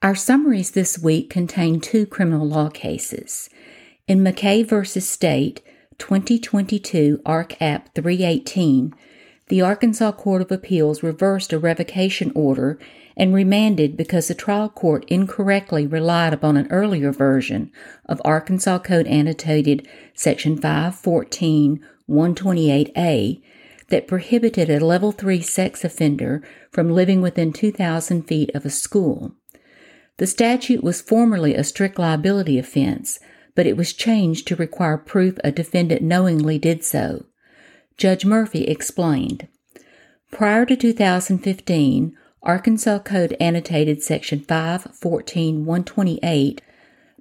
Our summaries this week contain two criminal law cases. In McKay v. State, 2022 Ark App 318, the Arkansas Court of Appeals reversed a revocation order and remanded because the trial court incorrectly relied upon an earlier version of Arkansas Code Annotated Section 514 128A that prohibited a level 3 sex offender from living within 2,000 feet of a school. The statute was formerly a strict liability offense, but it was changed to require proof a defendant knowingly did so. Judge Murphy explained. Prior to 2015, Arkansas Code Annotated Section 514-128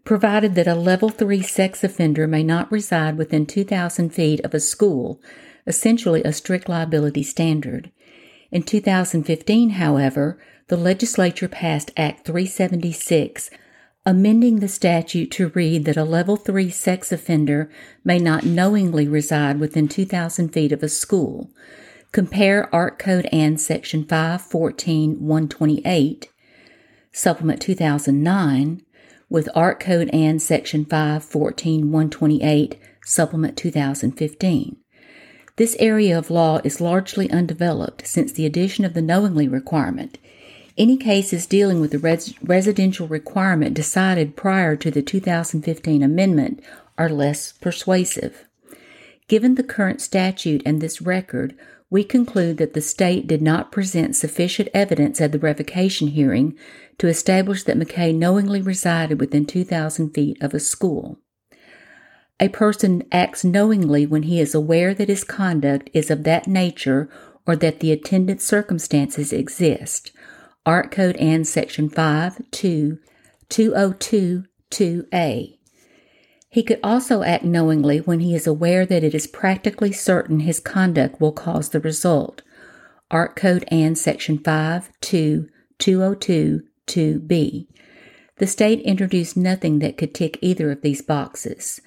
provided that a Level 3 sex offender may not reside within 2,000 feet of a school, essentially a strict liability standard. In 2015, however, the legislature passed Act 376 amending the statute to read that a level 3 sex offender may not knowingly reside within 2,000 feet of a school. Compare Ark Code Ann Section 514 128, Supplement 2009, with Ark Code Ann Section 514 128, Supplement 2015. This area of law is largely undeveloped since the addition of the knowingly requirement. Any cases dealing with the res- residential requirement decided prior to the 2015 amendment are less persuasive. Given the current statute and this record, we conclude that the state did not present sufficient evidence at the revocation hearing to establish that McKay knowingly resided within 2,000 feet of a school. A person acts knowingly when he is aware that his conduct is of that nature or that the attendant circumstances exist. Ark Code and Section 5 2 202 2A. He could also act knowingly when he is aware that it is practically certain his conduct will cause the result. Ark Code and Section 5 2 202 2B. The state introduced nothing that could tick either of these boxes.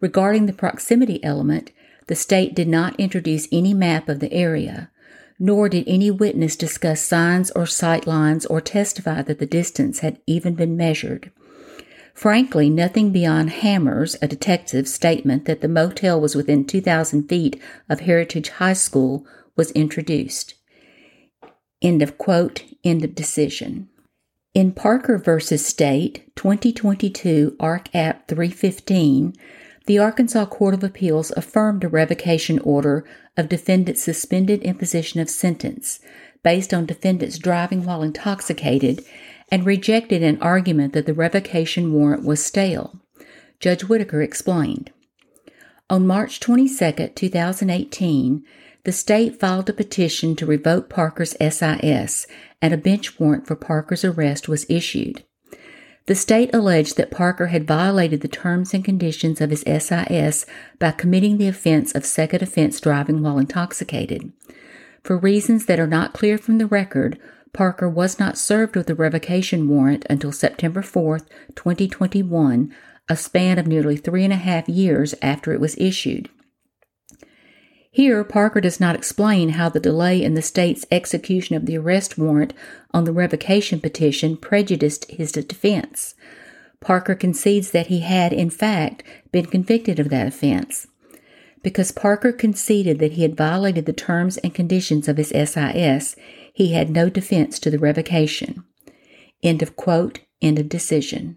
Regarding the proximity element, the state did not introduce any map of the area nor did any witness discuss signs or sight lines or testify that the distance had even been measured. Frankly, nothing beyond Hammers, a detective's statement that the motel was within 2,000 feet of Heritage High School, was introduced. End of quote, end of decision. In Parker v. State, 2022 Ark App 315, the Arkansas Court of Appeals affirmed a revocation order of defendant's suspended imposition of sentence based on defendant's driving while intoxicated and rejected an argument that the revocation warrant was stale. Judge Whitaker explained. On March 22, 2018, the state filed a petition to revoke Parker's SIS, and a bench warrant for Parker's arrest was issued. The state alleged that Parker had violated the terms and conditions of his SIS by committing the offense of second offense driving while intoxicated. For reasons that are not clear from the record, Parker was not served with a revocation warrant until September 4, 2021, a span of nearly three and a half years after it was issued. Here, Parker does not explain how the delay in the state's execution of the arrest warrant on the revocation petition prejudiced his defense. Parker concedes that he had, in fact, been convicted of that offense. Because Parker conceded that he had violated the terms and conditions of his SIS, he had no defense to the revocation. End of quote, end of decision.